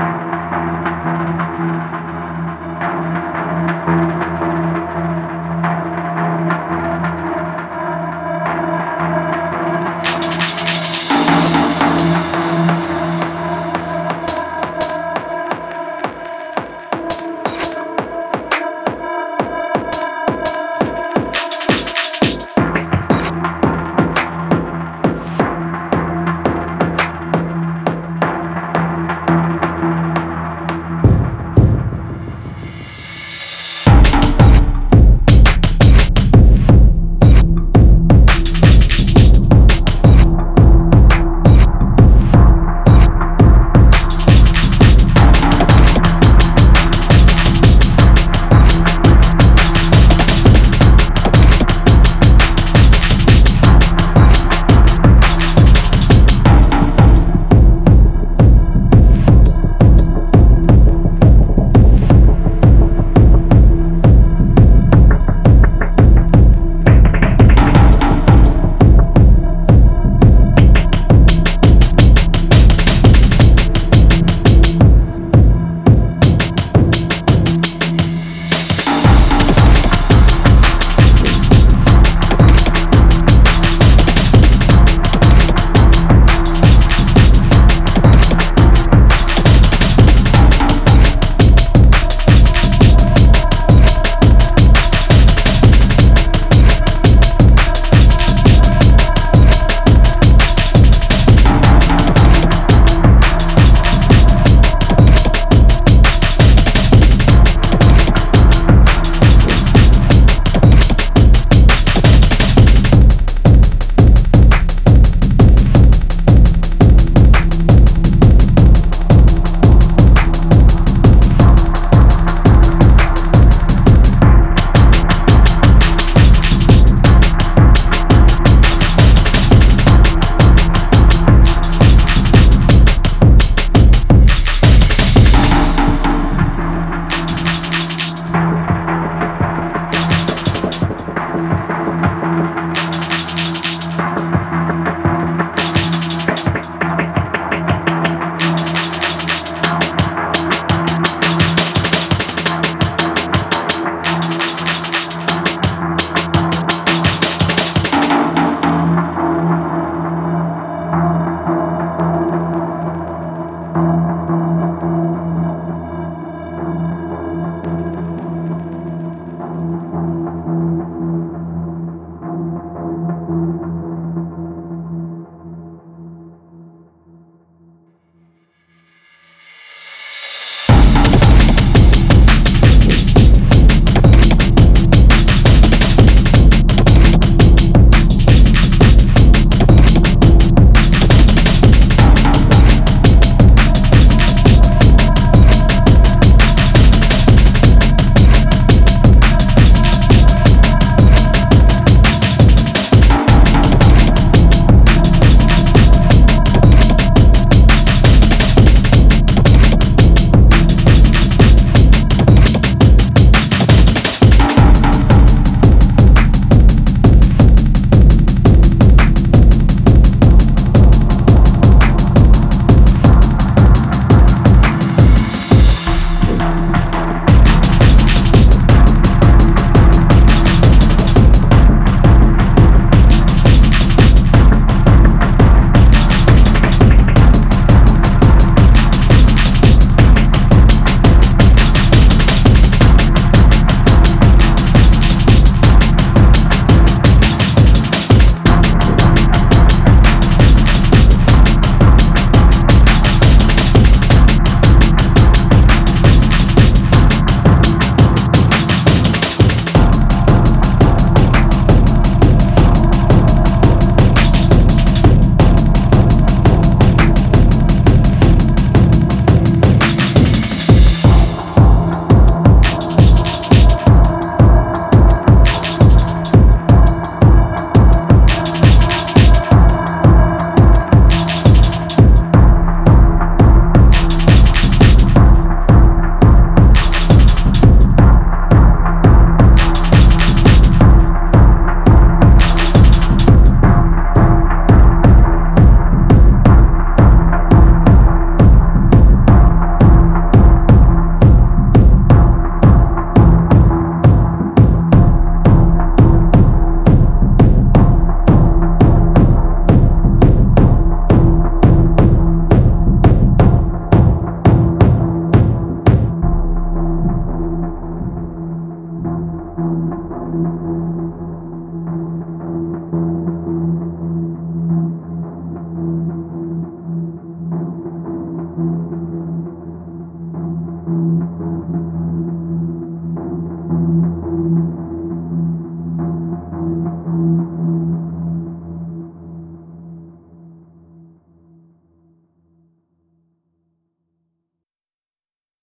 you